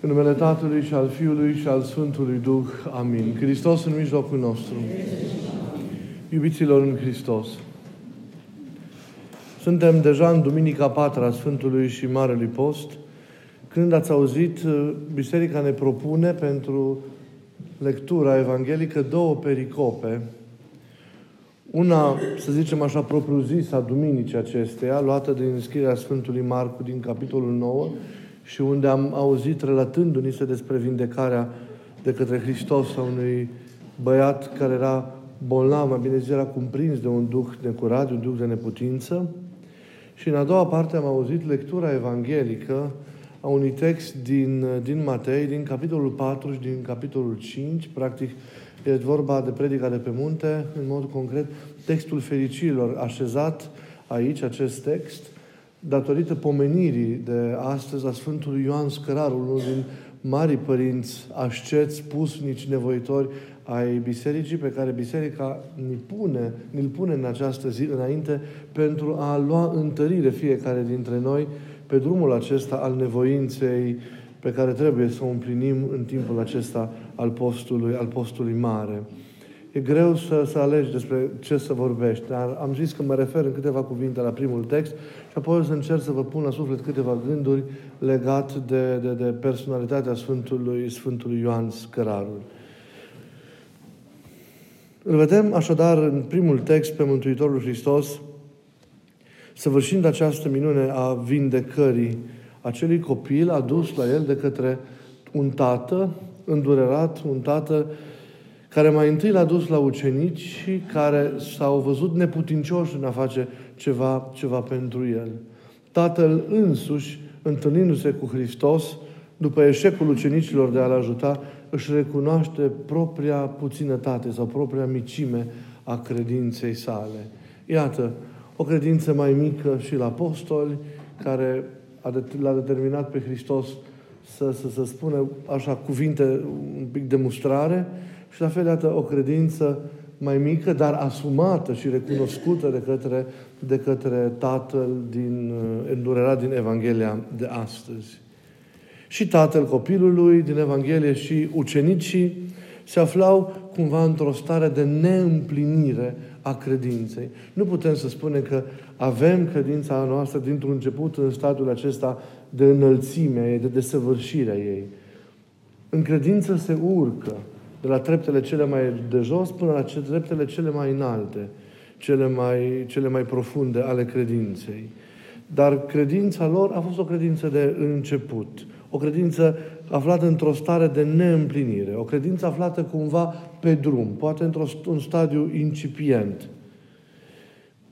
În numele Tatălui și al Fiului și al Sfântului Duh. Amin. Hristos în mijlocul nostru. Iubiților în Hristos. Suntem deja în Duminica Patra Sfântului și Marelui Post, când ați auzit, Biserica ne propune pentru lectura evanghelică două pericope. Una, să zicem așa, propriu-zis a Duminicii acesteia, luată din scrierea Sfântului Marcu din capitolul 9, și unde am auzit relatându-ni se despre vindecarea de către Hristos a unui băiat care era bolnav, mai bine zis, era cumprins de un duh necurat, de un duh de neputință. Și în a doua parte am auzit lectura evanghelică a unui text din, din Matei, din capitolul 4 și din capitolul 5, practic e vorba de predica de pe munte, în mod concret, textul fericirilor așezat aici, acest text, datorită pomenirii de astăzi a Sfântului Ioan Scărarul, unul din mari părinți asceți, pusnici, nevoitori ai bisericii, pe care biserica ni pune, ni-l pune în această zi înainte pentru a lua întărire fiecare dintre noi pe drumul acesta al nevoinței pe care trebuie să o împlinim în timpul acesta al postului, al postului mare. E greu să, să alegi despre ce să vorbești, dar am zis că mă refer în câteva cuvinte la primul text și apoi o să încerc să vă pun la suflet câteva gânduri legat de, de, de personalitatea Sfântului, Sfântului Ioan Scărarul. Îl vedem așadar în primul text pe Mântuitorul Hristos săvârșind această minune a vindecării acelui copil adus la el de către un tată îndurerat, un tată care mai întâi l-a dus la ucenici și care s-au văzut neputincioși în a face ceva, ceva pentru el. Tatăl însuși, întâlnindu-se cu Hristos, după eșecul ucenicilor de a-l ajuta, își recunoaște propria puținătate sau propria micime a credinței sale. Iată, o credință mai mică și la apostoli, care l-a determinat pe Hristos să, să, să spună așa cuvinte un pic de mustrare și la fel, iată, o credință mai mică, dar asumată și recunoscută de către, de către Tatăl din, uh, îndurerat din Evanghelia de astăzi. Și tatăl copilului din Evanghelie și ucenicii se aflau cumva într-o stare de neîmplinire a credinței. Nu putem să spunem că avem credința noastră dintr-un început în stadiul acesta de înălțime a ei, de desăvârșire a ei. În credință se urcă de la treptele cele mai de jos până la treptele cele mai înalte, cele mai, cele mai profunde ale credinței. Dar credința lor a fost o credință de început, o credință aflată într-o stare de neîmplinire, o credință aflată cumva pe drum, poate într-un stadiu incipient.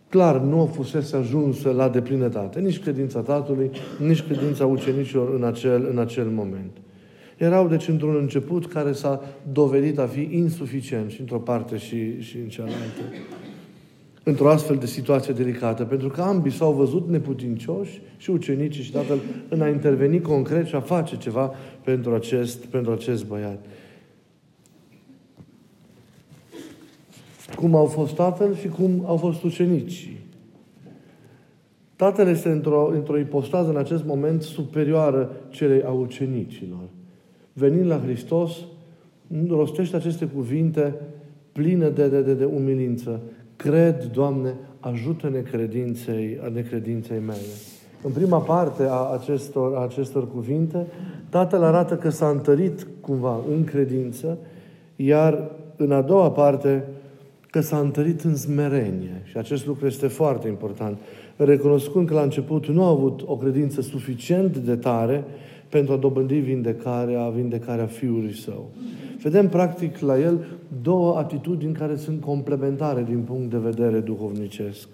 Clar, nu fusese ajunsă la deplinătate, nici credința tatălui, nici credința ucenicilor în acel, în acel moment. Erau deci într-un început care s-a dovedit a fi insuficient și într-o parte și, și în cealaltă. Într-o astfel de situație delicată, pentru că ambii s-au văzut neputincioși și ucenicii și tatăl în a interveni concret și a face ceva pentru acest, pentru acest băiat. Cum au fost tatăl și cum au fost ucenicii. Tatăl este într-o, într-o ipostază în acest moment superioară celei a ucenicilor venind la Hristos, rostește aceste cuvinte pline de, de, de, de umilință. Cred, Doamne, ajută-ne credinței, a necredinței mele. În prima parte a acestor, a acestor cuvinte, Tatăl arată că s-a întărit cumva în credință, iar în a doua parte că s-a întărit în smerenie. Și acest lucru este foarte important. Recunoscând că la început nu a avut o credință suficient de tare pentru a dobândi vindecarea, vindecarea Fiului Său. Vedem, practic, la el două atitudini care sunt complementare din punct de vedere duhovnicesc.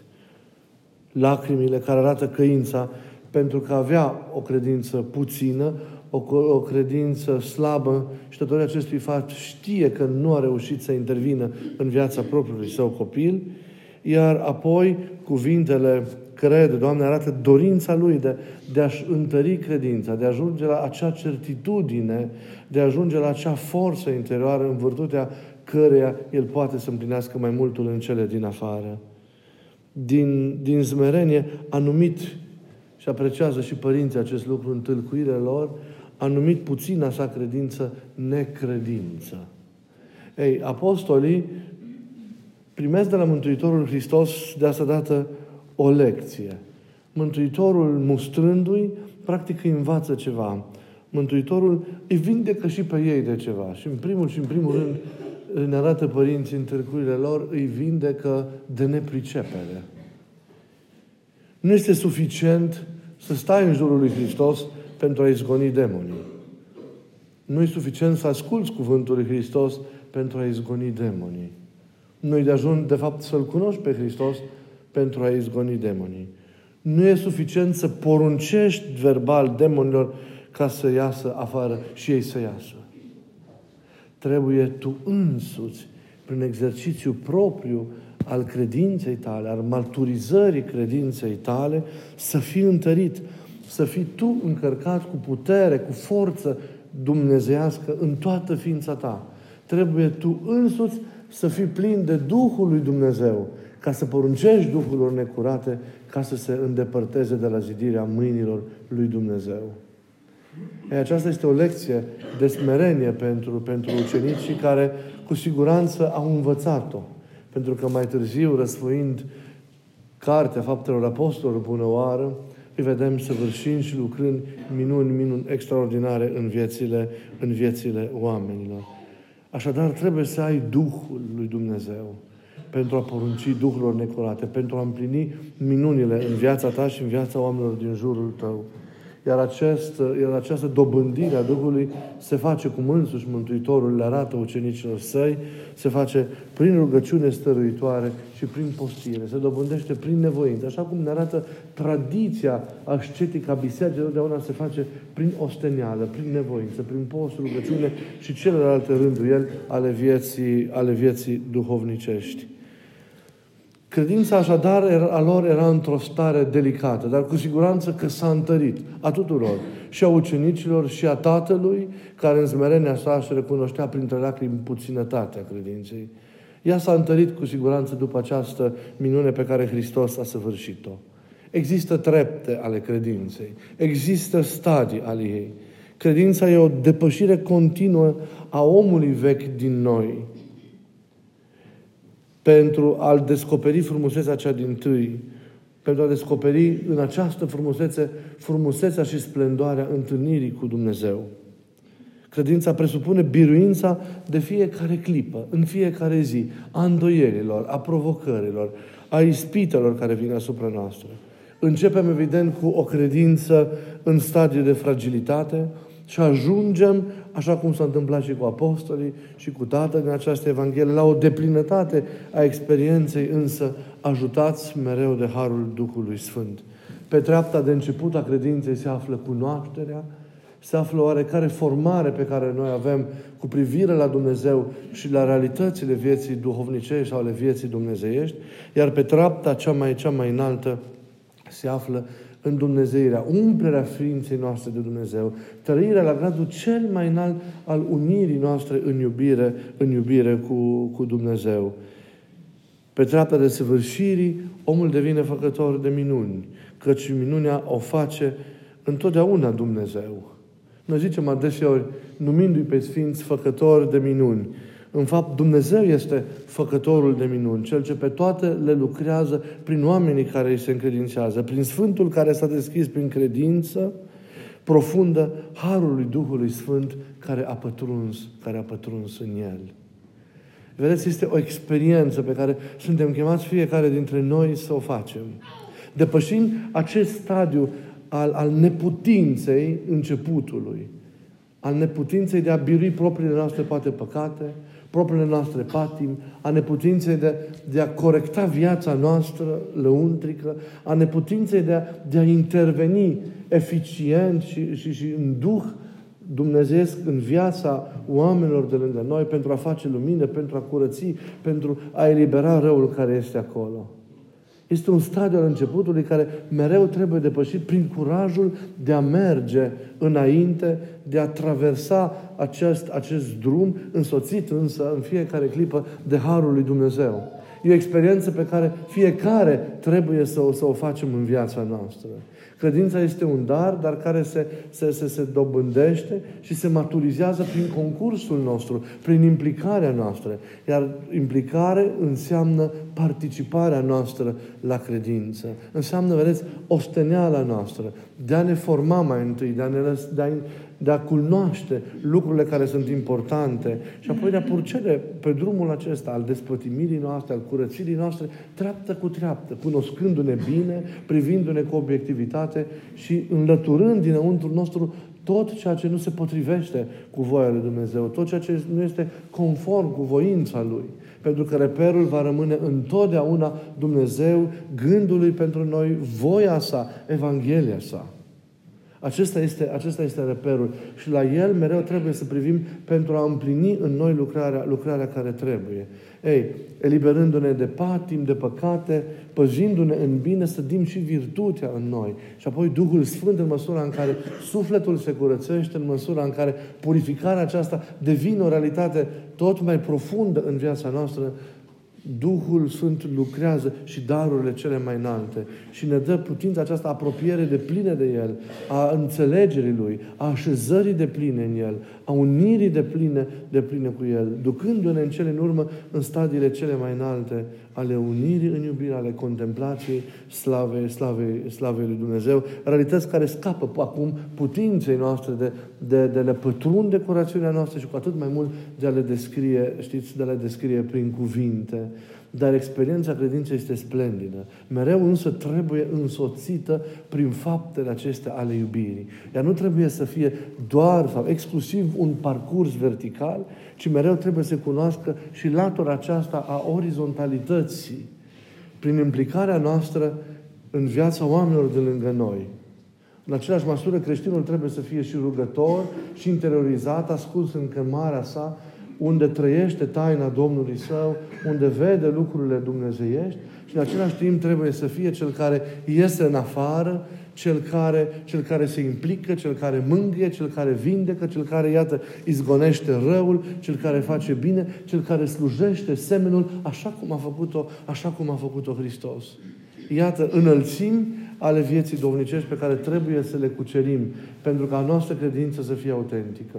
Lacrimile care arată căința pentru că avea o credință puțină, o, o credință slabă și datorită acestui fapt știe că nu a reușit să intervină în viața propriului său copil, iar apoi cuvintele crede, Doamne, arată dorința Lui de, de a-și întări credința, de a ajunge la acea certitudine, de a ajunge la acea forță interioară în virtutea căreia El poate să împlinească mai multul în cele din afară. Din, din zmerenie a numit și apreciază și părinții acest lucru în tâlcuirea lor, a numit puțina sa credință necredință. Ei, apostolii primesc de la Mântuitorul Hristos de asta dată o lecție. Mântuitorul, mustrându-i, practic îi învață ceva. Mântuitorul îi vindecă și pe ei de ceva. Și în primul și în primul rând ne arată părinții în târcurile lor, îi vindecă de nepricepere. Nu este suficient să stai în jurul lui Hristos pentru a izgoni demonii. Nu e suficient să asculți cuvântul lui Hristos pentru a izgoni demonii. Nu e de ajuns, de fapt, să-L cunoști pe Hristos pentru a izgoni demonii. Nu e suficient să poruncești verbal demonilor ca să iasă afară și ei să iasă. Trebuie tu însuți, prin exercițiu propriu al credinței tale, al maturizării credinței tale, să fii întărit, să fii tu încărcat cu putere, cu forță dumnezeiască în toată ființa ta. Trebuie tu însuți să fii plin de Duhul lui Dumnezeu, ca să poruncești Duhurilor necurate, ca să se îndepărteze de la zidirea mâinilor lui Dumnezeu. E, aceasta este o lecție de smerenie pentru, pentru ucenicii care cu siguranță au învățat-o. Pentru că mai târziu, răsfoind Cartea Faptelor Apostolilor bună oară, îi vedem săvârșind și lucrând minuni, minuni extraordinare în viețile, în viețile oamenilor. Așadar, trebuie să ai Duhul lui Dumnezeu pentru a porunci Duhurilor necurate, pentru a împlini minunile în viața ta și în viața oamenilor din jurul tău. Iar, acest, iar această dobândire a Duhului se face cum însuși Mântuitorul le arată ucenicilor săi, se face prin rugăciune stăruitoare și prin postire. Se dobândește prin nevoință. Așa cum ne arată tradiția ascetică a bisericii, totdeauna se face prin ostenială, prin nevoință, prin post, rugăciune și celelalte rânduieli ale vieții, ale vieții duhovnicești. Credința așadar a lor era într-o stare delicată, dar cu siguranță că s-a întărit a tuturor. Și a ucenicilor și a tatălui, care în smerenia sa își recunoștea printre lacrimi puținătatea credinței. Ea s-a întărit cu siguranță după această minune pe care Hristos a săvârșit-o. Există trepte ale credinței. Există stadii ale ei. Credința e o depășire continuă a omului vechi din noi pentru a-L descoperi frumusețea cea din tâi, pentru a descoperi în această frumusețe, frumusețea și splendoarea întâlnirii cu Dumnezeu. Credința presupune biruința de fiecare clipă, în fiecare zi, a îndoierilor, a provocărilor, a ispitelor care vin asupra noastră. Începem, evident, cu o credință în stadiu de fragilitate, și ajungem, așa cum s-a întâmplat și cu apostolii și cu Tatăl în această Evanghelie, la o deplinătate a experienței, însă ajutați mereu de Harul Duhului Sfânt. Pe treapta de început a credinței se află cunoașterea, se află oarecare formare pe care noi avem cu privire la Dumnezeu și la realitățile vieții duhovnicești sau ale vieții dumnezeiești, iar pe treapta cea mai, cea mai înaltă se află în Dumnezeirea, umplerea ființei noastre de Dumnezeu, trăirea la gradul cel mai înalt al unirii noastre în iubire, în iubire cu, cu Dumnezeu. Pe treapta de săvârșirii, omul devine făcător de minuni, căci minunea o face întotdeauna Dumnezeu. Noi zicem adeseori, numindu-i pe Sfinți făcători de minuni, în fapt, Dumnezeu este făcătorul de minuni, cel ce pe toate le lucrează prin oamenii care îi se încredințează, prin Sfântul care s-a deschis prin credință profundă Harului Duhului Sfânt care a pătruns, care a pătruns în El. Vedeți, este o experiență pe care suntem chemați fiecare dintre noi să o facem. Depășind acest stadiu al, al neputinței începutului, al neputinței de a birui propriile noastre poate păcate, propriile noastre patimi, a neputinței de, de a corecta viața noastră lăuntrică, a neputinței de a, de a interveni eficient și, și, și în duh dumnezeiesc în viața oamenilor de lângă noi pentru a face lumină, pentru a curăți, pentru a elibera răul care este acolo. Este un stadiu al începutului care mereu trebuie depășit prin curajul de a merge înainte, de a traversa acest, acest drum, însoțit însă în fiecare clipă de Harul lui Dumnezeu. E o experiență pe care fiecare trebuie să o, să o facem în viața noastră. Credința este un dar, dar care se, se, se, se dobândește și se maturizează prin concursul nostru, prin implicarea noastră. Iar implicare înseamnă participarea noastră la credință. Înseamnă, vedeți, osteneala noastră, de a ne forma mai întâi, de a, ne, de a de a cunoaște lucrurile care sunt importante și apoi de a purcede pe drumul acesta al despătimirii noastre, al curățirii noastre, treaptă cu treaptă, cunoscându-ne bine, privindu-ne cu obiectivitate și înlăturând dinăuntru nostru tot ceea ce nu se potrivește cu voia lui Dumnezeu, tot ceea ce nu este conform cu voința Lui. Pentru că reperul va rămâne întotdeauna Dumnezeu, gândul Lui pentru noi, voia sa, Evanghelia sa. Acesta este, acesta este reperul. Și la el mereu trebuie să privim pentru a împlini în noi lucrarea, lucrarea care trebuie. Ei, eliberându-ne de patim, de păcate, păzindu-ne în bine, să dim și virtutea în noi. Și apoi Duhul Sfânt în măsura în care sufletul se curățește, în măsura în care purificarea aceasta devine o realitate tot mai profundă în viața noastră, Duhul Sfânt lucrează și darurile cele mai înalte și ne dă putința această apropiere de plină de El, a înțelegerii Lui, a așezării de pline în El, a unirii de pline, de pline cu El, ducându-ne în cele în urmă în stadiile cele mai înalte ale unirii în iubire, ale contemplației slavei, slavei, slavei lui Dumnezeu, realități care scapă acum putinței noastre de, de, de le pătrunde cu rațiunea noastră și cu atât mai mult de a le descrie, știți, de a le descrie prin cuvinte. Dar experiența credinței este splendidă. Mereu însă trebuie însoțită prin faptele acestea ale iubirii. Ea nu trebuie să fie doar sau exclusiv un parcurs vertical, ci mereu trebuie să cunoască și latura aceasta a orizontalității prin implicarea noastră în viața oamenilor de lângă noi. În același măsură, creștinul trebuie să fie și rugător și interiorizat, ascuns în chemarea sa unde trăiește taina Domnului Său, unde vede lucrurile dumnezeiești și în același timp trebuie să fie cel care iese în afară, cel care, cel care se implică, cel care mângâie, cel care vindecă, cel care, iată, izgonește răul, cel care face bine, cel care slujește semenul, așa cum a făcut-o, așa cum a făcut-o Hristos. Iată, înălțimi ale vieții domnicești pe care trebuie să le cucerim pentru ca a noastră credință să fie autentică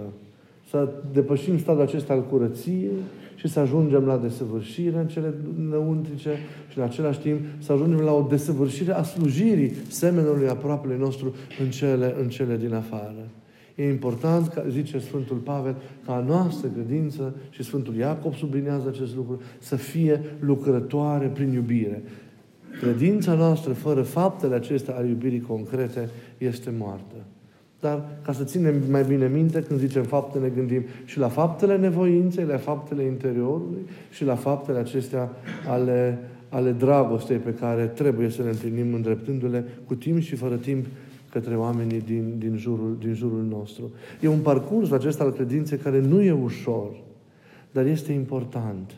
să depășim stadiul acesta al curăției și să ajungem la desăvârșire în cele neuntrice și în același timp să ajungem la o desăvârșire a slujirii semenului aproapele nostru în cele, în cele din afară. E important, ca, zice Sfântul Pavel, ca a noastră credință, și Sfântul Iacob sublinează acest lucru, să fie lucrătoare prin iubire. Credința noastră, fără faptele acestea ale iubirii concrete, este moartă. Dar ca să ținem mai bine minte, când zicem fapte, ne gândim și la faptele nevoinței, la faptele interiorului și la faptele acestea ale, ale dragostei pe care trebuie să le întâlnim îndreptându-le cu timp și fără timp către oamenii din, din, jurul, din jurul nostru. E un parcurs acesta al credinței care nu e ușor, dar este important.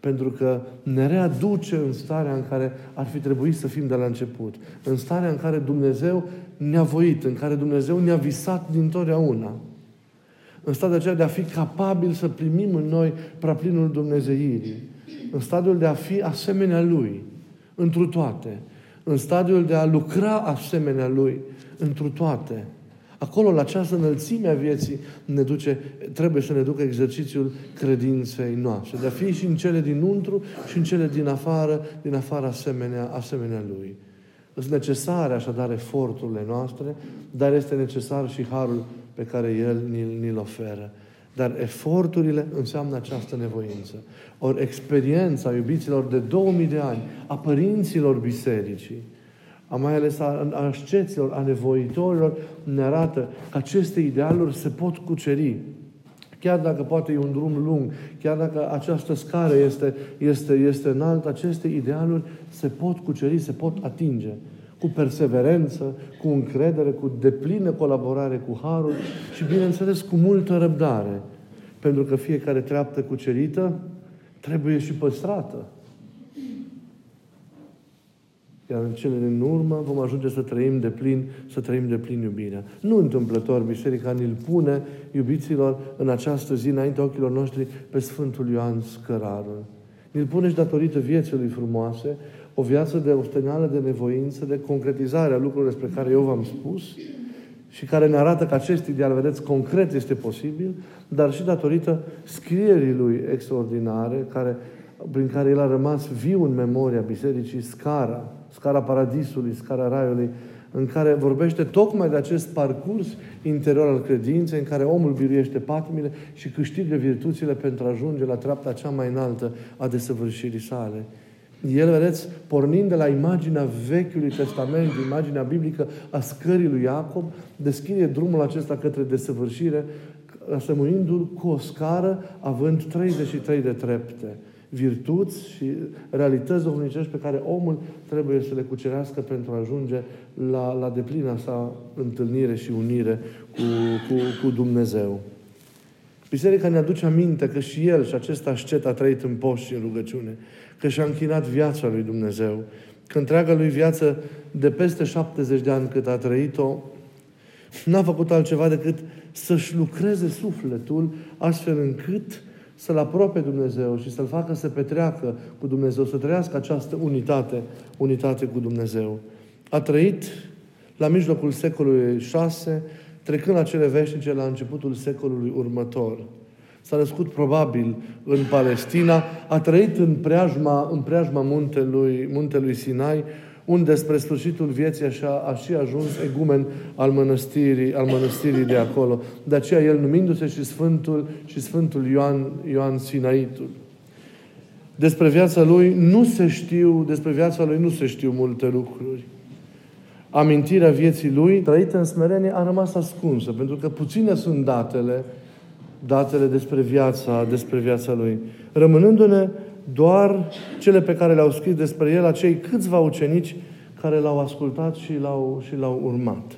Pentru că ne readuce în starea în care ar fi trebuit să fim de la început. În starea în care Dumnezeu ne-a voit, în care Dumnezeu ne-a visat dintotdeauna. În stadiul aceea de a fi capabil să primim în noi praplinul Dumnezeirii. În stadiul de a fi asemenea Lui, întru toate. În stadiul de a lucra asemenea Lui, întru toate. Acolo, la această înălțime a vieții, ne duce, trebuie să ne ducă exercițiul credinței noastre. De a fi și în cele dinăuntru și în cele din afară, din afară asemenea, asemenea Lui. Sunt necesare așadar eforturile noastre, dar este necesar și harul pe care El ni-l, ni oferă. Dar eforturile înseamnă această nevoință. Ori experiența iubiților de 2000 de ani, a părinților bisericii, a mai ales a, a asceților, a nevoitorilor, ne arată că aceste idealuri se pot cuceri. Chiar dacă poate e un drum lung, chiar dacă această scară este, este, este înaltă, aceste idealuri se pot cuceri, se pot atinge cu perseverență, cu încredere, cu deplină colaborare cu Harul și, bineînțeles, cu multă răbdare. Pentru că fiecare treaptă cucerită trebuie și păstrată. Iar în cele din urmă vom ajunge să trăim de plin, să trăim de plin iubirea. Nu întâmplător, Biserica ne-l pune, iubiților, în această zi, înaintea ochilor noștri, pe Sfântul Ioan Scărarul. Ne-l pune și datorită vieții lui frumoase, o viață de osteneală, de nevoință, de concretizare a lucrurilor despre care eu v-am spus și care ne arată că acest ideal, vedeți, concret este posibil, dar și datorită scrierii lui extraordinare, care, prin care el a rămas viu în memoria Bisericii, scara, scara paradisului, scara raiului, în care vorbește tocmai de acest parcurs interior al credinței, în care omul biruiește patimile și câștigă virtuțile pentru a ajunge la treapta cea mai înaltă a desăvârșirii sale. El, vedeți, pornind de la imaginea Vechiului Testament, imaginea biblică a scării lui Iacob, deschide drumul acesta către desăvârșire, asemănindu-l cu o scară având 33 de trepte virtuți și realități duhovnicești pe care omul trebuie să le cucerească pentru a ajunge la, la deplina sa întâlnire și unire cu, cu, cu Dumnezeu. Biserica ne aduce aminte că și el și acest ascet a trăit în post și în rugăciune, că și-a închinat viața lui Dumnezeu, că întreaga lui viață de peste 70 de ani cât a trăit-o, n-a făcut altceva decât să-și lucreze sufletul astfel încât să-L aprope Dumnezeu și să-L facă să petreacă cu Dumnezeu, să trăiască această unitate, unitate cu Dumnezeu. A trăit la mijlocul secolului 6, trecând la cele veșnice la începutul secolului următor. S-a născut probabil în Palestina, a trăit în preajma, în preajma muntelui, muntelui Sinai, unde spre sfârșitul vieții așa, a și ajuns egumen al mănăstirii, al mănăstirii de acolo. De aceea el numindu-se și Sfântul, și Sfântul Ioan, Ioan Sinaitul. Despre viața lui nu se știu, despre viața lui nu se știu multe lucruri. Amintirea vieții lui, trăită în smerenie, a rămas ascunsă, pentru că puține sunt datele, datele despre viața, despre viața lui. Rămânându-ne doar cele pe care le-au scris despre el acei câțiva ucenici care l-au ascultat și l-au, și l-au urmat.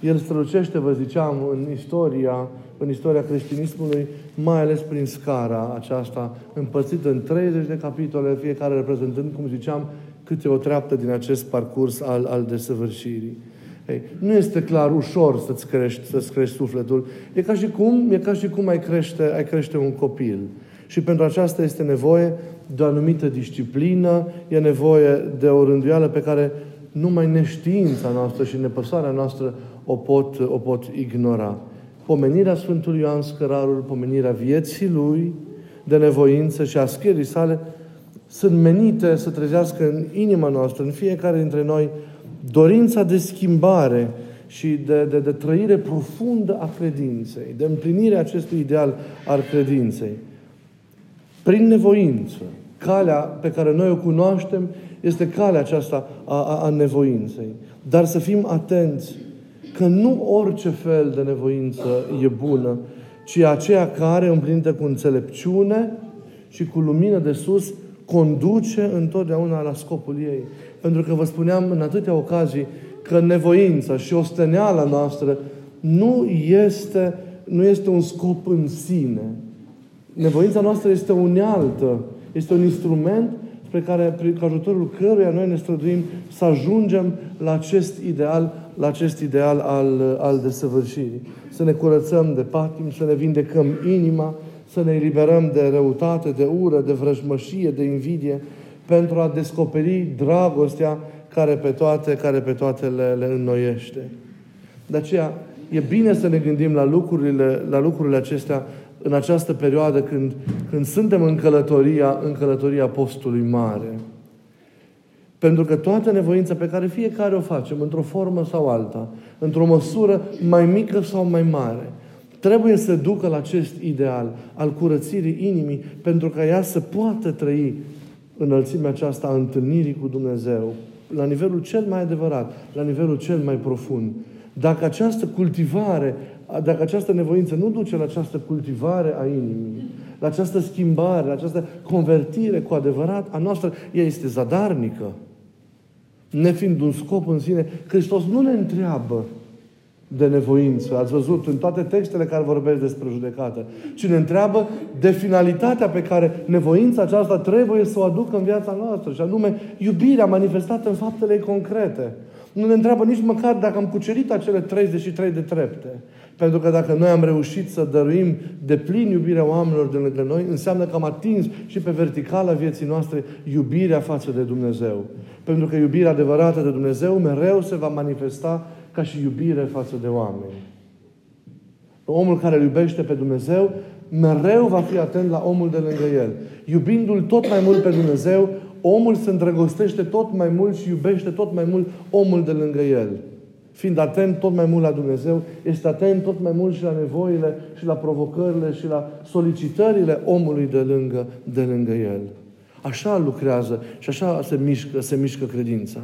El strălucește, vă ziceam, în istoria, în istoria creștinismului, mai ales prin scara aceasta, împărțită în 30 de capitole, fiecare reprezentând, cum ziceam, câte o treaptă din acest parcurs al, al desăvârșirii. Ei, nu este clar ușor să-ți crești, să-ți crești sufletul. E ca și cum, e ca și cum ai crește, ai crește un copil. Și pentru aceasta este nevoie de o anumită disciplină, e nevoie de o rânduială pe care numai neștiința noastră și nepăsarea noastră o pot, o pot ignora. Pomenirea Sfântului Ioan Scărarul, pomenirea vieții lui, de nevoință și a schirii sale, sunt menite să trezească în inima noastră, în fiecare dintre noi, dorința de schimbare și de, de, de trăire profundă a credinței, de împlinire acestui ideal al credinței. Prin nevoință. Calea pe care noi o cunoaștem este calea aceasta a, a, a nevoinței. Dar să fim atenți că nu orice fel de nevoință e bună, ci aceea care, împlinită cu înțelepciune și cu lumină de sus, conduce întotdeauna la scopul ei. Pentru că vă spuneam în atâtea ocazii că nevoința și osteneala noastră nu este, nu este un scop în sine, Nevoința noastră este o unealtă, este un instrument spre care, prin ajutorul căruia noi ne străduim să ajungem la acest ideal, la acest ideal al, al desăvârșirii. Să ne curățăm de patim, să ne vindecăm inima, să ne eliberăm de răutate, de ură, de vrăjmășie, de invidie, pentru a descoperi dragostea care pe toate, care pe toate le, le înnoiește. De aceea, e bine să ne gândim la lucrurile, la lucrurile acestea în această perioadă când, când suntem în călătoria, în călătoria postului mare. Pentru că toată nevoința pe care fiecare o facem, într-o formă sau alta, într-o măsură mai mică sau mai mare, trebuie să ducă la acest ideal al curățirii inimii pentru ca ea să poată trăi înălțimea aceasta a întâlnirii cu Dumnezeu la nivelul cel mai adevărat, la nivelul cel mai profund. Dacă această cultivare dacă această nevoință nu duce la această cultivare a inimii, la această schimbare, la această convertire cu adevărat a noastră, ea este zadarnică. Nefiind un scop în sine, Hristos nu ne întreabă de nevoință. Ați văzut în toate textele care vorbesc despre judecată. Ci ne întreabă de finalitatea pe care nevoința aceasta trebuie să o aducă în viața noastră. Și anume, iubirea manifestată în faptele concrete. Nu ne întreabă nici măcar dacă am cucerit acele 33 de trepte Pentru că dacă noi am reușit să dăruim de plin iubirea oamenilor de lângă noi, înseamnă că am atins și pe verticala vieții noastre iubirea față de Dumnezeu. Pentru că iubirea adevărată de Dumnezeu mereu se va manifesta ca și iubire față de oameni. Omul care îl iubește pe Dumnezeu mereu va fi atent la omul de lângă el. Iubindu-l tot mai mult pe Dumnezeu, omul se îndrăgostește tot mai mult și iubește tot mai mult omul de lângă el. Fiind atent tot mai mult la Dumnezeu, este atent tot mai mult și la nevoile și la provocările și la solicitările omului de lângă, de lângă el. Așa lucrează și așa se mișcă, se mișcă credința.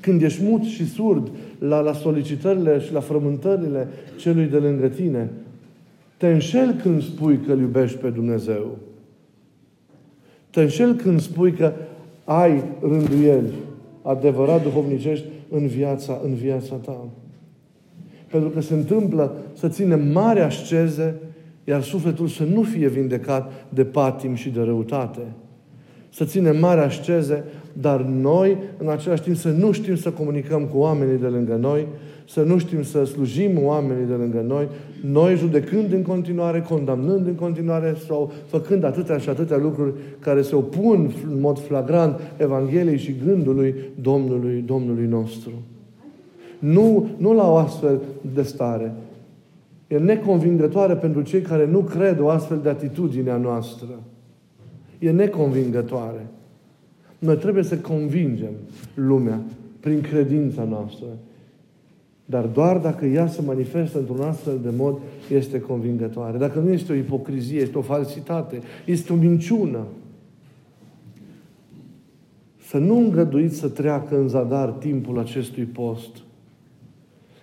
Când ești mut și surd la, la solicitările și la frământările celui de lângă tine, te înșel când spui că îl iubești pe Dumnezeu. Te înșel când spui că ai rânduieli adevărat duhovnicești în viața, în viața ta. Pentru că se întâmplă să ținem mari asceze, iar sufletul să nu fie vindecat de patim și de răutate. Să ținem mari asceze, dar noi, în același timp, să nu știm să comunicăm cu oamenii de lângă noi, să nu știm să slujim oamenii de lângă noi, noi judecând în continuare, condamnând în continuare sau făcând atâtea și atâtea lucruri care se opun în mod flagrant Evangheliei și gândului Domnului, Domnului nostru. Nu, nu la o astfel de stare. E neconvingătoare pentru cei care nu cred o astfel de atitudine a noastră. E neconvingătoare. Noi trebuie să convingem lumea prin credința noastră. Dar doar dacă ea se manifestă într-un astfel de mod, este convingătoare. Dacă nu este o ipocrizie, este o falsitate, este o minciună. Să nu îngăduiți să treacă în zadar timpul acestui post.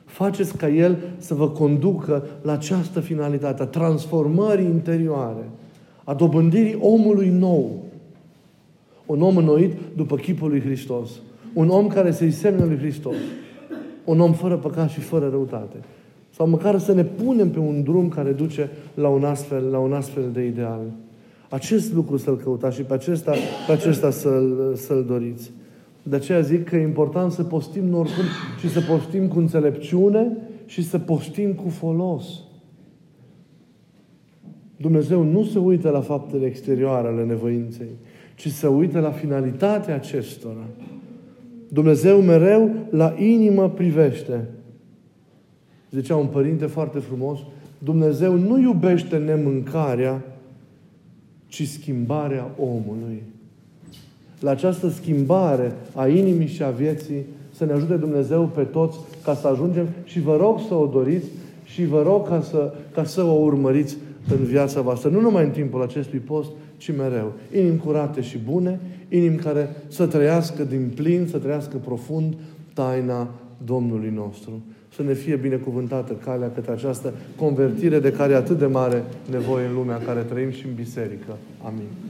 Faceți ca el să vă conducă la această finalitate, a transformării interioare, a dobândirii omului nou. Un om înnoit după chipul lui Hristos. Un om care se-i semne lui Hristos un om fără păcat și fără răutate. Sau măcar să ne punem pe un drum care duce la un astfel, la un astfel de ideal. Acest lucru să-l căutați și pe acesta, pe acesta să-l, să-l doriți. De aceea zic că e important să postim oricum și să postim cu înțelepciune și să postim cu folos. Dumnezeu nu se uită la faptele exterioare ale nevoinței, ci se uită la finalitatea acestora. Dumnezeu mereu la inimă privește. Zicea un părinte foarte frumos, Dumnezeu nu iubește nemâncarea, ci schimbarea omului. La această schimbare a inimii și a vieții să ne ajute Dumnezeu pe toți ca să ajungem și vă rog să o doriți și vă rog ca să, ca să o urmăriți în viața voastră. Nu numai în timpul acestui post, ci mereu. Inimi curate și bune, inimi care să trăiască din plin, să trăiască profund taina Domnului nostru. Să ne fie binecuvântată calea către această convertire de care e atât de mare nevoie în lumea în care trăim și în biserică. Amin.